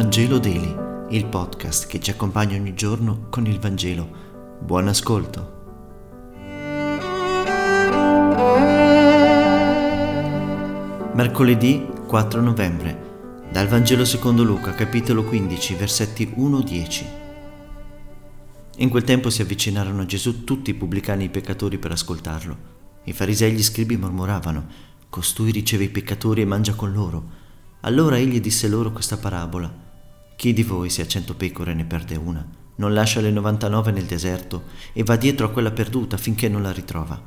Vangelo Daily, il podcast che ci accompagna ogni giorno con il Vangelo. Buon ascolto. Mercoledì 4 novembre, dal Vangelo secondo Luca, capitolo 15, versetti 1-10. In quel tempo si avvicinarono a Gesù tutti i pubblicani e i peccatori per ascoltarlo. I farisei e gli scribi mormoravano, costui riceve i peccatori e mangia con loro. Allora egli disse loro questa parabola. Chi di voi se ha cento pecore ne perde una, non lascia le 99 nel deserto e va dietro a quella perduta finché non la ritrova.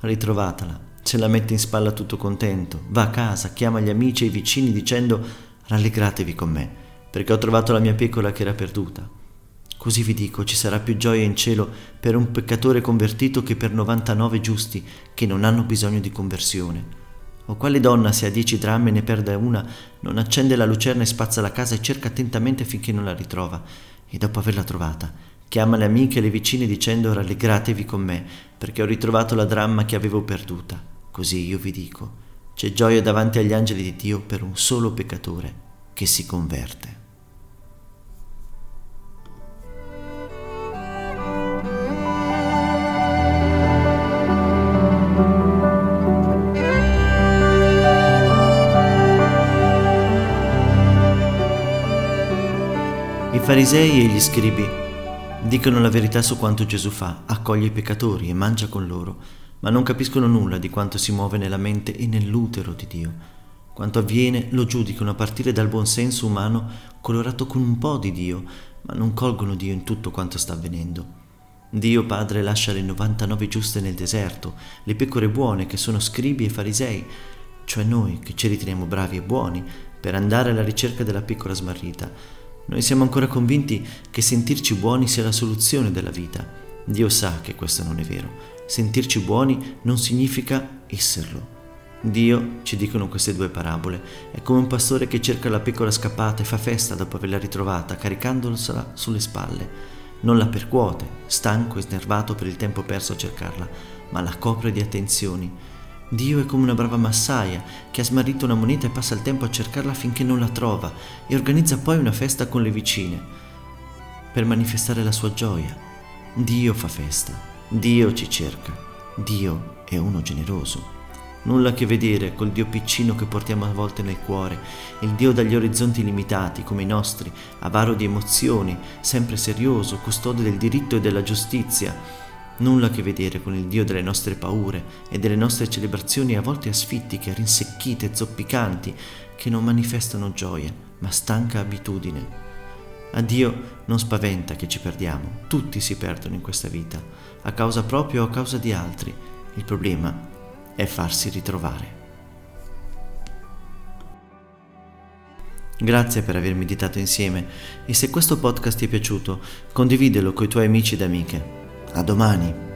Ritrovatela, se la mette in spalla tutto contento, va a casa, chiama gli amici e i vicini dicendo rallegratevi con me, perché ho trovato la mia pecora che era perduta. Così vi dico, ci sarà più gioia in cielo per un peccatore convertito che per 99 giusti che non hanno bisogno di conversione. O quale donna se ha dieci dramme ne perde una, non accende la lucerna e spazza la casa e cerca attentamente finché non la ritrova, e dopo averla trovata, chiama le amiche e le vicine dicendo rallegratevi con me, perché ho ritrovato la dramma che avevo perduta. Così io vi dico, c'è gioia davanti agli angeli di Dio per un solo peccatore che si converte. Farisei e gli scribi dicono la verità su quanto Gesù fa, accoglie i peccatori e mangia con loro, ma non capiscono nulla di quanto si muove nella mente e nell'utero di Dio. Quanto avviene lo giudicano a partire dal buon senso umano colorato con un po' di Dio, ma non colgono Dio in tutto quanto sta avvenendo. Dio Padre lascia le 99 giuste nel deserto, le pecore buone che sono scribi e farisei, cioè noi che ci riteniamo bravi e buoni, per andare alla ricerca della pecora smarrita noi siamo ancora convinti che sentirci buoni sia la soluzione della vita. Dio sa che questo non è vero. Sentirci buoni non significa esserlo. Dio, ci dicono queste due parabole, è come un pastore che cerca la pecora scappata e fa festa dopo averla ritrovata, caricandosela sulle spalle. Non la percuote, stanco e snervato per il tempo perso a cercarla, ma la copre di attenzioni Dio è come una brava massaia che ha smarrito una moneta e passa il tempo a cercarla finché non la trova e organizza poi una festa con le vicine per manifestare la sua gioia. Dio fa festa, Dio ci cerca, Dio è uno generoso. Nulla a che vedere col Dio piccino che portiamo a volte nel cuore, il Dio dagli orizzonti limitati come i nostri, avaro di emozioni, sempre serioso, custode del diritto e della giustizia Nulla a che vedere con il Dio delle nostre paure e delle nostre celebrazioni a volte asfittiche, rinsecchite, zoppicanti, che non manifestano gioia, ma stanca abitudine. A Dio non spaventa che ci perdiamo, tutti si perdono in questa vita, a causa propria o a causa di altri. Il problema è farsi ritrovare. Grazie per aver meditato insieme e se questo podcast ti è piaciuto, condividelo con i tuoi amici ed amiche. A domani.